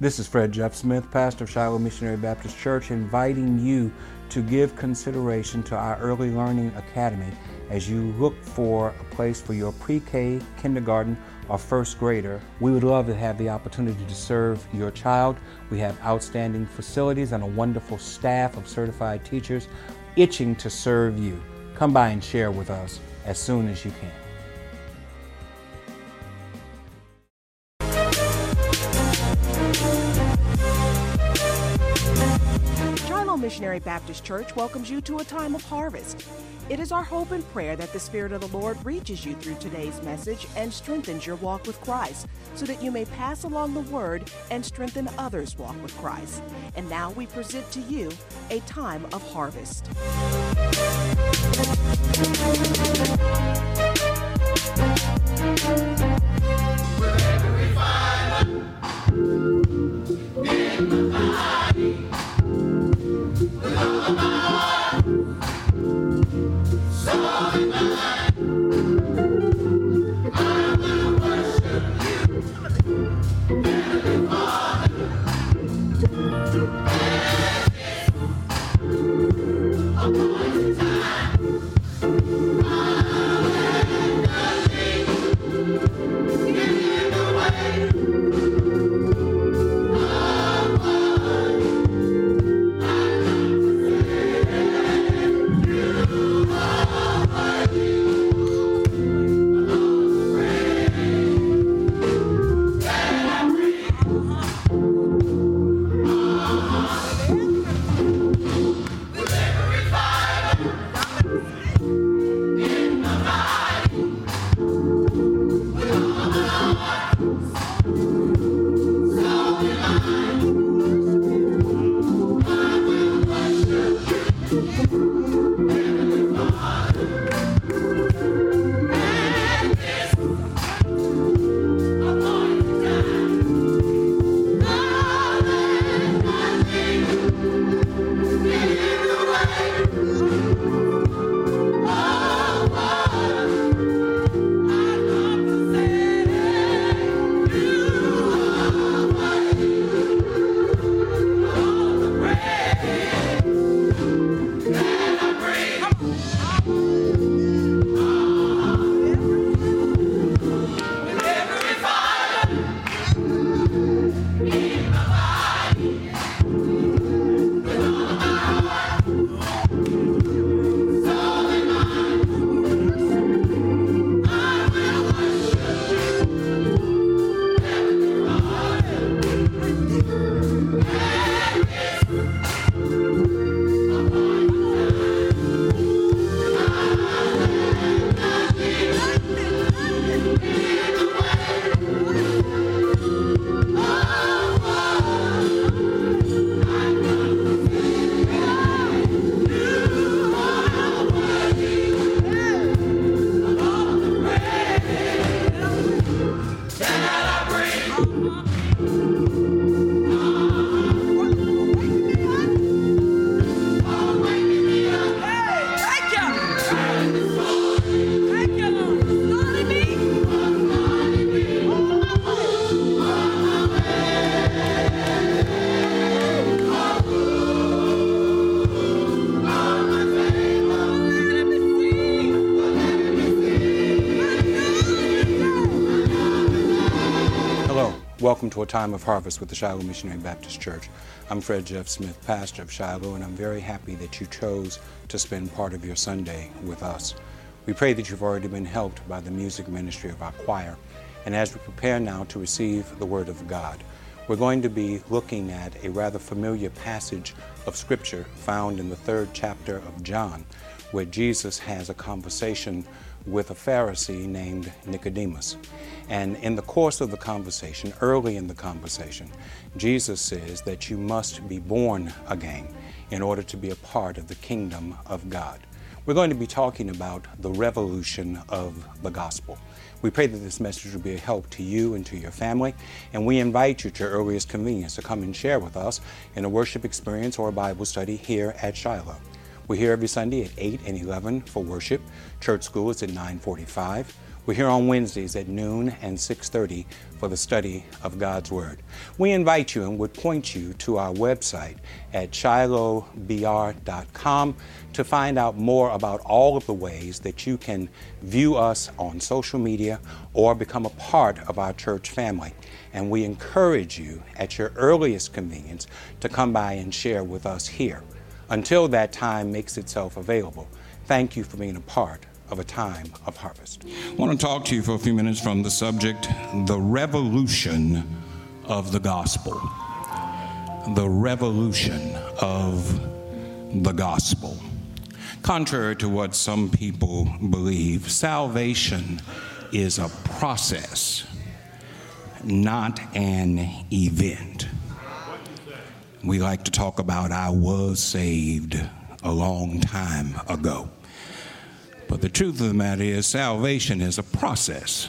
This is Fred Jeff Smith, pastor of Shiloh Missionary Baptist Church, inviting you to give consideration to our Early Learning Academy as you look for a place for your pre K, kindergarten, or first grader. We would love to have the opportunity to serve your child. We have outstanding facilities and a wonderful staff of certified teachers itching to serve you. Come by and share with us as soon as you can. Missionary Baptist Church welcomes you to a time of harvest. It is our hope and prayer that the Spirit of the Lord reaches you through today's message and strengthens your walk with Christ so that you may pass along the word and strengthen others' walk with Christ. And now we present to you a time of harvest. A time of harvest with the Shiloh Missionary Baptist Church. I'm Fred Jeff Smith, pastor of Shiloh, and I'm very happy that you chose to spend part of your Sunday with us. We pray that you've already been helped by the music ministry of our choir. And as we prepare now to receive the Word of God, we're going to be looking at a rather familiar passage of Scripture found in the third chapter of John, where Jesus has a conversation with a Pharisee named Nicodemus. And in the course of the conversation, early in the conversation, Jesus says that you must be born again in order to be a part of the kingdom of God. We're going to be talking about the revolution of the gospel. We pray that this message will be a help to you and to your family, and we invite you to your earliest convenience to come and share with us in a worship experience or a Bible study here at Shiloh. We're here every Sunday at 8 and 11 for worship. Church school is at 945. We're here on Wednesdays at noon and 6:30 for the study of God's Word. We invite you and would point you to our website at shilohbr.com to find out more about all of the ways that you can view us on social media or become a part of our church family. And we encourage you at your earliest convenience to come by and share with us here. Until that time makes itself available, thank you for being a part of a time of harvest. I want to talk to you for a few minutes from the subject the revolution of the gospel. The revolution of the gospel. Contrary to what some people believe, salvation is a process, not an event. We like to talk about I was saved a long time ago. But the truth of the matter is, salvation is a process.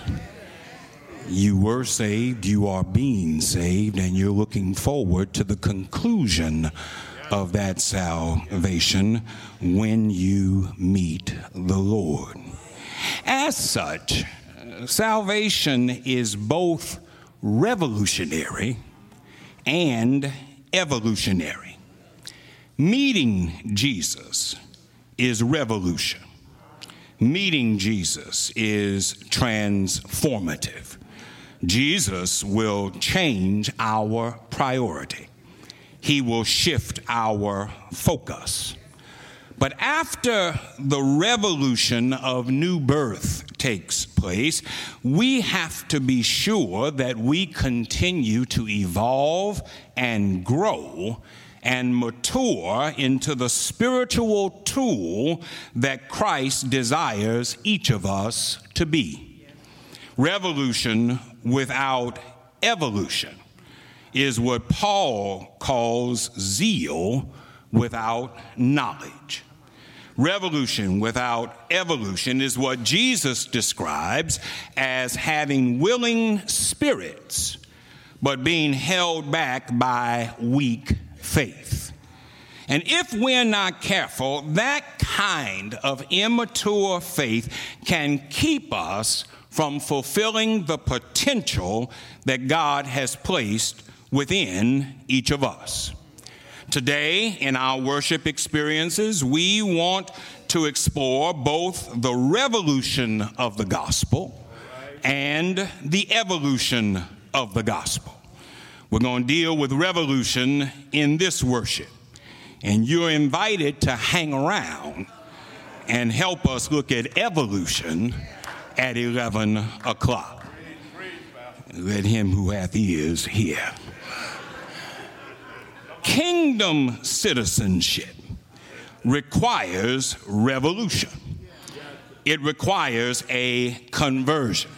You were saved, you are being saved, and you're looking forward to the conclusion of that salvation when you meet the Lord. As such, salvation is both revolutionary and evolutionary. Meeting Jesus is revolution meeting Jesus is transformative. Jesus will change our priority, He will shift our focus. But after the revolution of new birth takes place, we have to be sure that we continue to evolve and grow and mature into the spiritual tool that Christ desires each of us to be. Revolution without evolution is what Paul calls zeal without knowledge. Revolution without evolution is what Jesus describes as having willing spirits, but being held back by weak faith. And if we're not careful, that kind of immature faith can keep us from fulfilling the potential that God has placed within each of us. Today, in our worship experiences, we want to explore both the revolution of the gospel and the evolution of the gospel. We're going to deal with revolution in this worship. And you're invited to hang around and help us look at evolution at 11 o'clock. Let him who hath ears hear. Kingdom citizenship requires revolution, it requires a conversion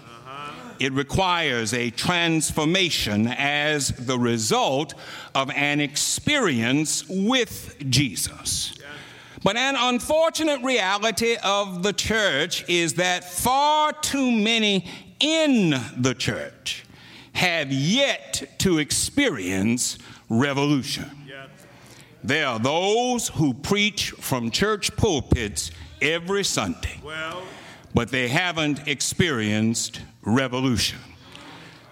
it requires a transformation as the result of an experience with Jesus. But an unfortunate reality of the church is that far too many in the church have yet to experience revolution. There are those who preach from church pulpits every Sunday, but they haven't experienced revolution.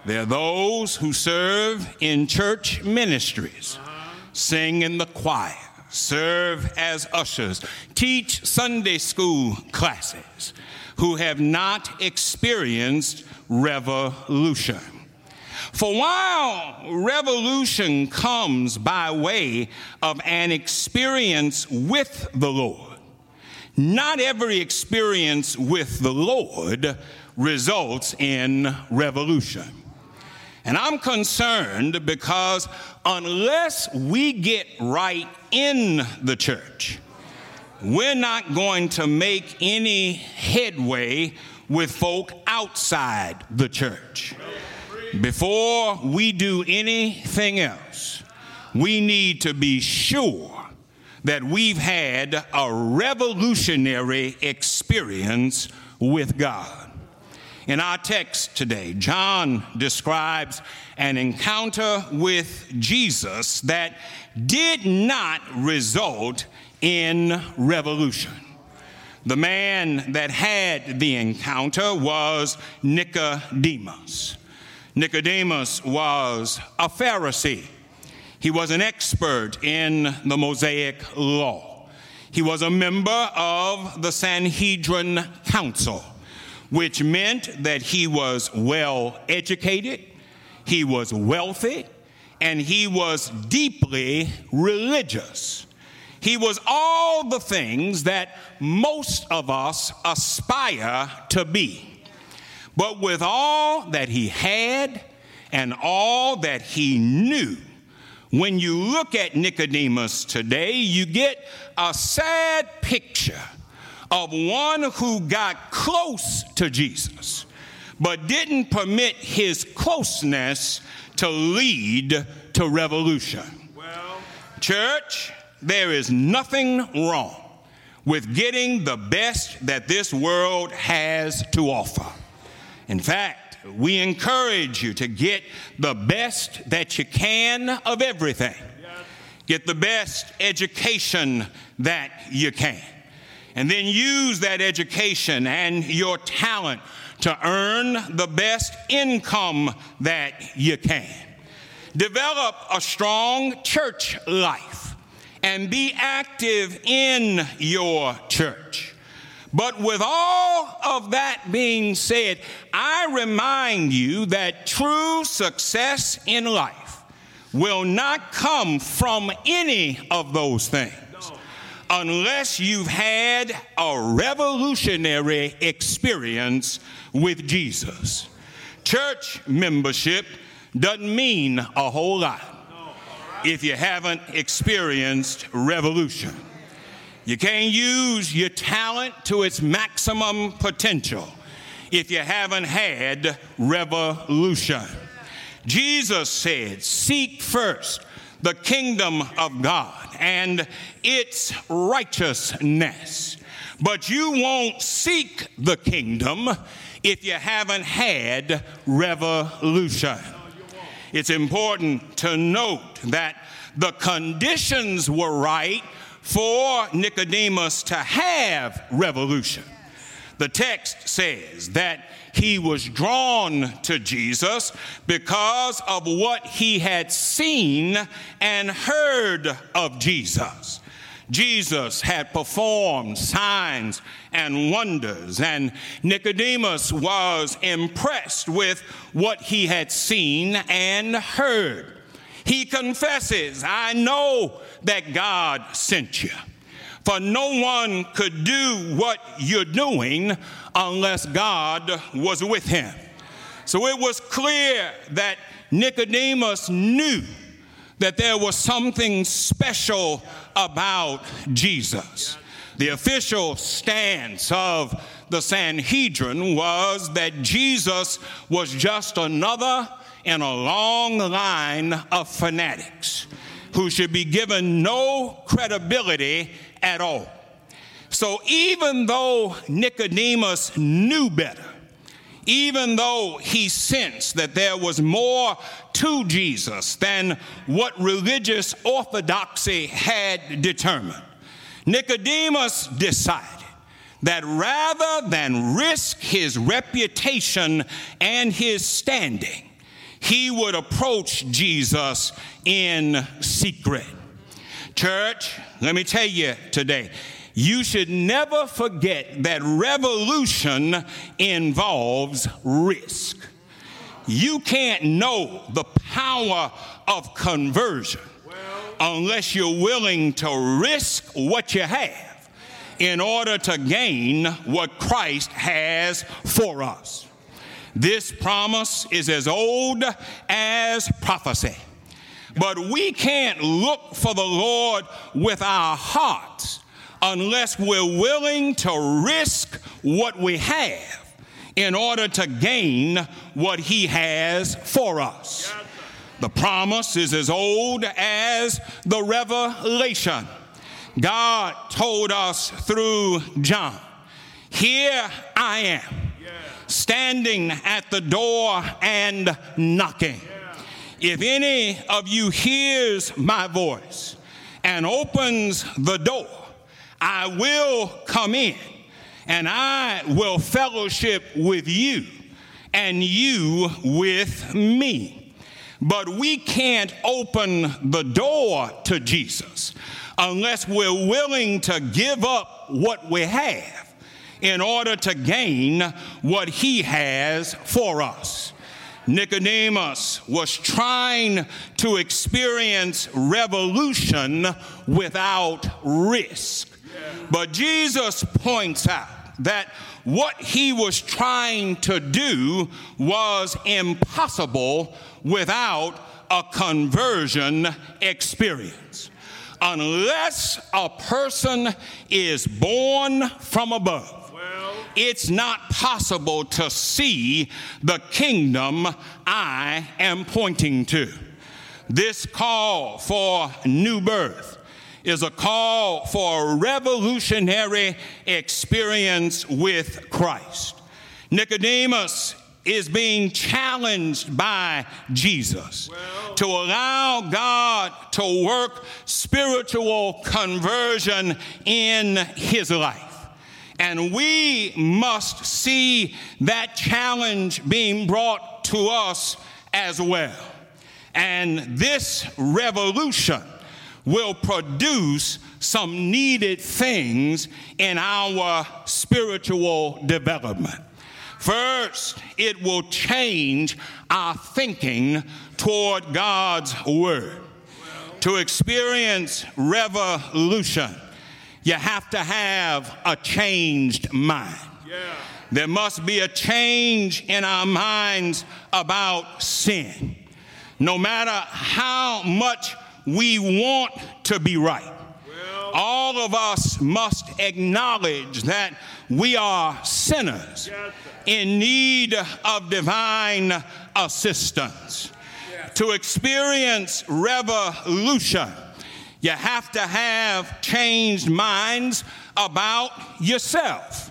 There are those who serve in church ministries, uh-huh. sing in the choir, serve as ushers, teach Sunday school classes, who have not experienced revolution. For while revolution comes by way of an experience with the Lord, not every experience with the Lord results in revolution. And I'm concerned because unless we get right in the church, we're not going to make any headway with folk outside the church. Before we do anything else, we need to be sure that we've had a revolutionary experience with God. In our text today, John describes an encounter with Jesus that did not result in revolution. The man that had the encounter was Nicodemus. Nicodemus was a Pharisee. He was an expert in the Mosaic law. He was a member of the Sanhedrin Council, which meant that he was well educated, he was wealthy, and he was deeply religious. He was all the things that most of us aspire to be. But with all that he had and all that he knew, when you look at Nicodemus today, you get a sad picture of one who got close to Jesus, but didn't permit his closeness to lead to revolution. Well, Church, there is nothing wrong with getting the best that this world has to offer. In fact, we encourage you to get the best that you can of everything. Get the best education that you can. And then use that education and your talent to earn the best income that you can. Develop a strong church life and be active in your church. But with all of that being said, I remind you that true success in life will not come from any of those things unless you've had a revolutionary experience with Jesus. Church membership doesn't mean a whole lot if you haven't experienced revolution. You can't use your talent to its maximum potential if you haven't had revolution. Jesus said, Seek first the kingdom of God and its righteousness. But you won't seek the kingdom if you haven't had revolution it's important to note that the conditions were right for Nicodemus to have revolution. The text says that he was drawn to Jesus because of what he had seen and heard of Jesus. Jesus had performed signs and wonders, and Nicodemus was impressed with what he had seen and heard. He confesses, I know that God sent you. For no one could do what you're doing unless God was with him. So it was clear that Nicodemus knew that there was something special about Jesus. The official stance of the Sanhedrin was that Jesus was just another in a long line of fanatics who should be given no credibility at all. So even though Nicodemus knew better, even though he sensed that there was more to Jesus than what religious orthodoxy had determined, Nicodemus decided that rather than risk his reputation and his standing, he would approach Jesus in secret. Church, let me tell you today, you should never forget that revolution involves risk. You can't know the power of conversion unless you're willing to risk what you have in order to gain what Christ has for us. This promise is as old as prophecy. But we can't look for the Lord with our hearts unless we're willing to risk what we have in order to gain what He has for us. The promise is as old as the revelation. God told us through John, Here I am, standing at the door and knocking. If any of you hears my voice and opens the door, I will come in and I will fellowship with you, and you with me. But we can't open the door to Jesus unless we're willing to give up what we have in order to gain what he has for us. Nicodemus was trying to experience revolution without risk. But Jesus points out that what he was trying to do was impossible without a conversion experience. Unless a person is born from above, it's not possible to see the kingdom I am pointing to. This call for new birth is a call for a revolutionary experience with Christ. Nicodemus is being challenged by Jesus well, to allow God to work spiritual conversion in his life. And we must see that challenge being brought to us as well. And this revolution will produce some needed things in our spiritual development. First, it will change our thinking toward God's Word. To experience revolution, you have to have a changed mind. Yeah. There must be a change in our minds about sin. No matter how much we want to be right, well, all of us must acknowledge that we are sinners yes, in need of divine assistance. Yes. To experience revolution, you have to have changed minds about yourself.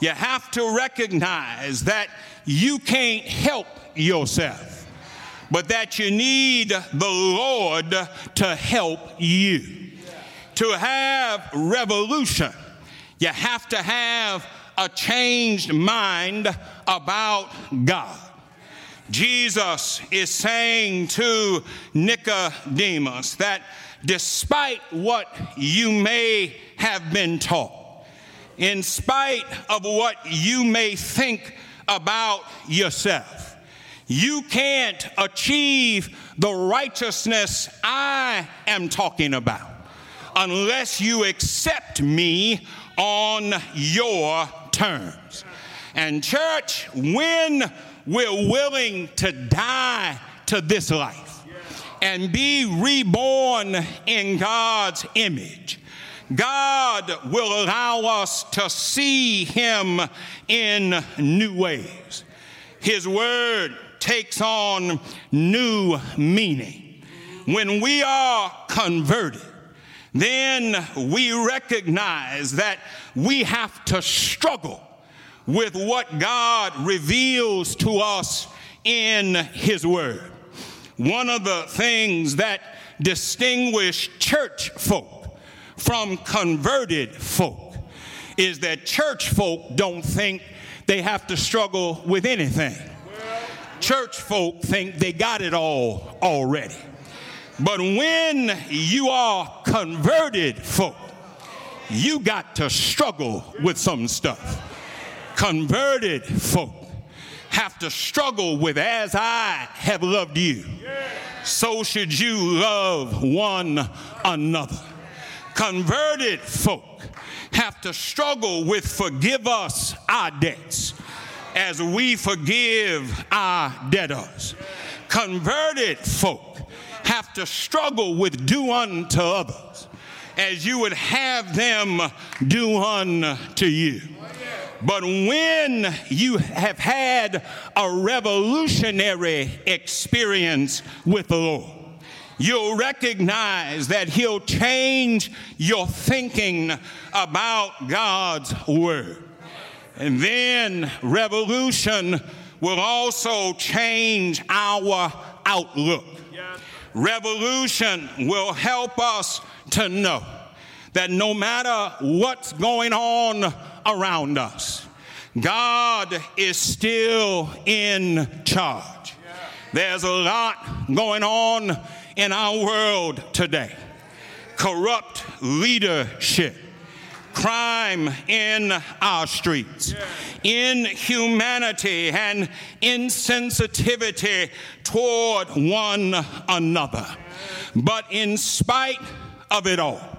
You have to recognize that you can't help yourself, but that you need the Lord to help you. To have revolution, you have to have a changed mind about God. Jesus is saying to Nicodemus that despite what you may have been taught, in spite of what you may think about yourself, you can't achieve the righteousness I am talking about unless you accept me on your terms. And, church, when we're willing to die to this life, and be reborn in God's image. God will allow us to see Him in new ways. His word takes on new meaning. When we are converted, then we recognize that we have to struggle with what God reveals to us in His Word. One of the things that distinguish church folk from converted folk is that church folk don't think they have to struggle with anything. Church folk think they got it all already. But when you are converted folk, you got to struggle with some stuff. Converted folk have to struggle with as I have loved you, so should you love one another. Converted folk have to struggle with forgive us our debts as we forgive our debtors. Converted folk have to struggle with do unto others as you would have them do unto you. But when you have had a revolutionary experience with the Lord, you'll recognize that He'll change your thinking about God's Word. And then revolution will also change our outlook. Revolution will help us to know that no matter what's going on around us. God is still in charge. There's a lot going on in our world today. Corrupt leadership, crime in our streets, inhumanity and insensitivity toward one another. But in spite of it all,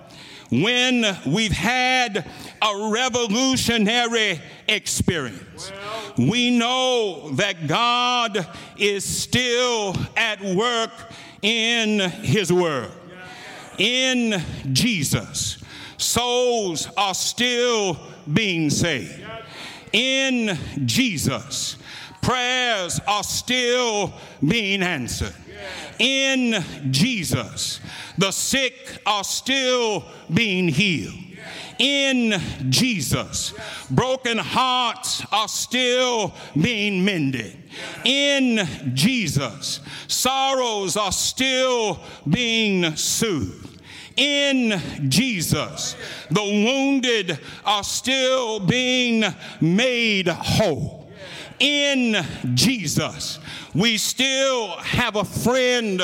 when we've had a revolutionary experience. We know that God is still at work in His Word. In Jesus, souls are still being saved. In Jesus, prayers are still being answered. In Jesus, the sick are still being healed. In Jesus, broken hearts are still being mended. In Jesus, sorrows are still being soothed in Jesus. The wounded are still being made whole. In Jesus, we still have a friend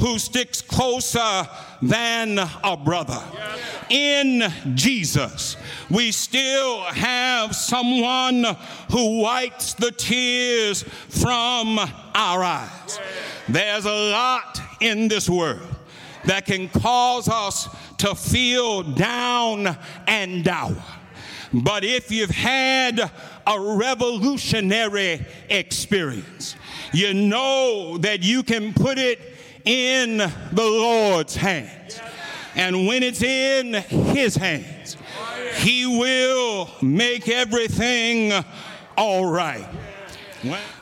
who sticks closer than a brother. In Jesus, we still have someone who wipes the tears from our eyes. There's a lot in this world that can cause us to feel down and dour. But if you've had a revolutionary experience, you know that you can put it in the Lord's hands. And when it's in His hands, He will make everything all right.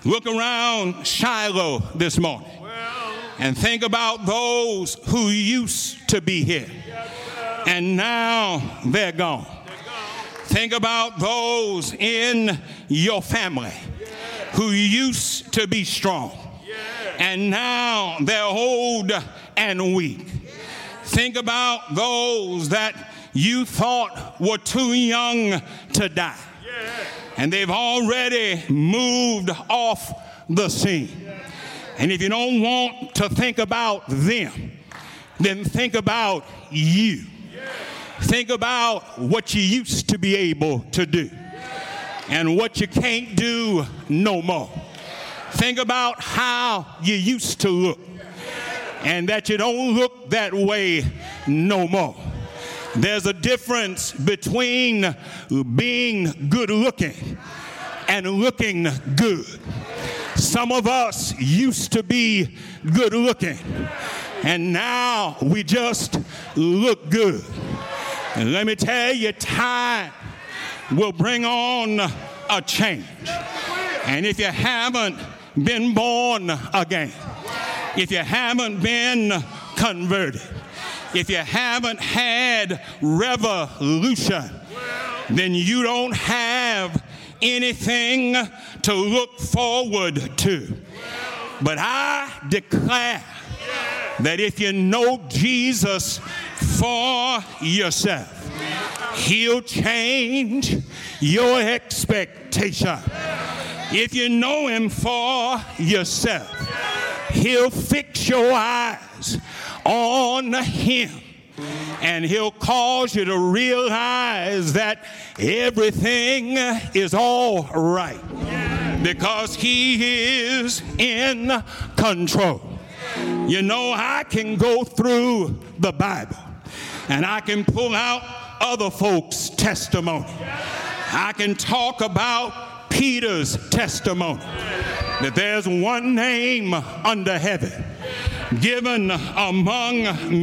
Look around Shiloh this morning and think about those who used to be here and now they're gone. Think about those in your family who used to be strong and now they're old and weak. Think about those that you thought were too young to die and they've already moved off the scene. And if you don't want to think about them, then think about you. Think about what you used to be able to do and what you can't do no more. Think about how you used to look and that you don't look that way no more. There's a difference between being good looking and looking good. Some of us used to be good looking, and now we just look good. Let me tell you, time will bring on a change. And if you haven't been born again, if you haven't been converted, if you haven't had revolution, then you don't have anything to look forward to. But I declare that if you know Jesus for yourself, He'll change your expectation. If you know Him for yourself, He'll fix your eyes on Him and he'll cause you to realize that everything is all right because he is in control. You know, I can go through the Bible and I can pull out other folks' testimony. I can talk about Peter's testimony that there's one name under heaven given among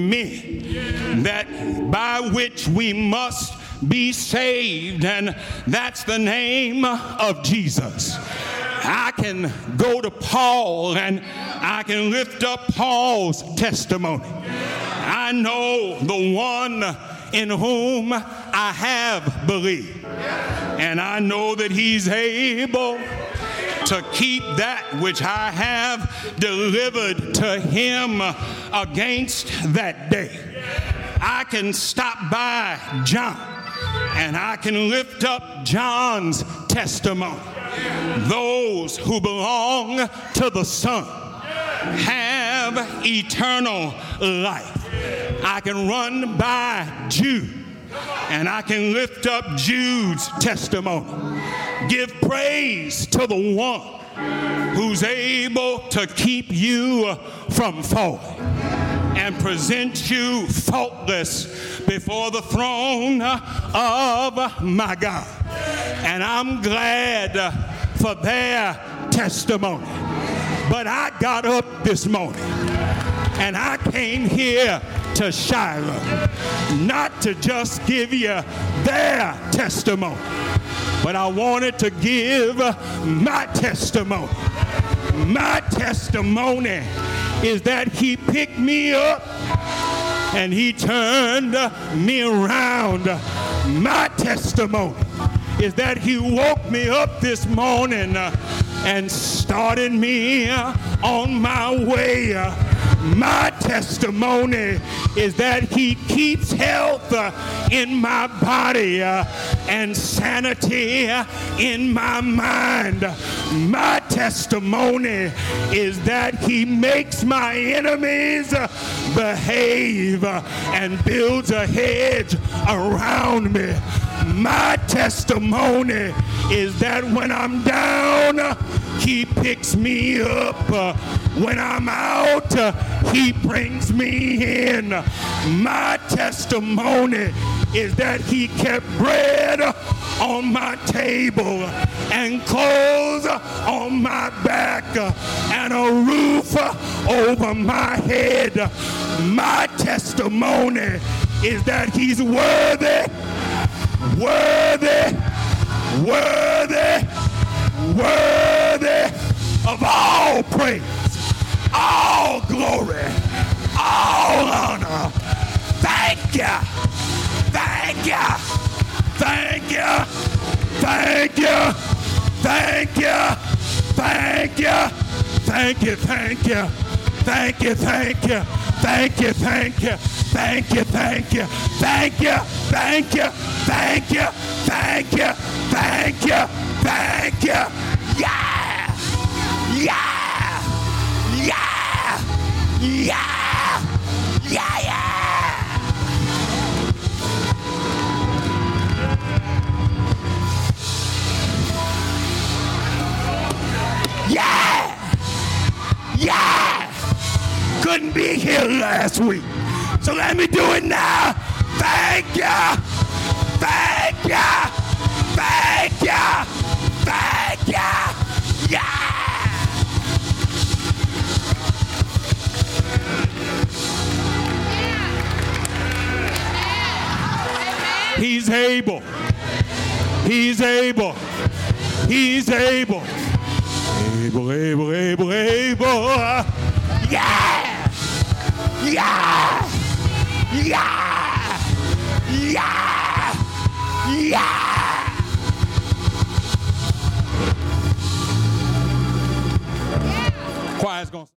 men that by which we must be saved, and that's the name of Jesus. I can go to Paul and I can lift up Paul's testimony. I know the one in whom I have believed, and I know that he's able to keep that which I have delivered to him against that day. I can stop by John And I can lift up John's testimony. Those who belong to the Son have eternal life. I can run by Jude and I can lift up Jude's testimony. Give praise to the one who's able to keep you from falling and present you faultless before the throne of my God. And I'm glad for their testimony. But I got up this morning and I came here to Shiloh, not to just give you their testimony, but I wanted to give my testimony. My testimony is that He picked me up and He turned me around. My testimony is that He woke me up this morning and started me on my way my testimony is that He keeps health uh, in my body uh, and sanity uh, in my mind. My testimony is that He makes my enemies behave and builds a hedge around me. My testimony is that when I'm down, he picks me up. When I'm out, He brings me in. My testimony is that He kept bread on my table and clothes on my back and a roof over my head. My testimony is that He's worthy, worthy, worthy worthy of all praise, all glory, all honor. Thank you, thank you, thank you, thank you, thank you, thank you, thank you, thank you, thank you, thank you, thank you, thank you, thank you, thank you, thank you, thank you, thank you, thank you, thank you. Thank you. Yeah. Yeah. Yeah. Yeah. Yeah. Yeah. Yeah. Here last week. So let me do it now. Thank you. Thank you. Thank you. Thank you! Yeah! He's able. He's able. He's able. Able, able, able, able. Yeah! Yeah! Yeah! Yeah! Yeah! choir's going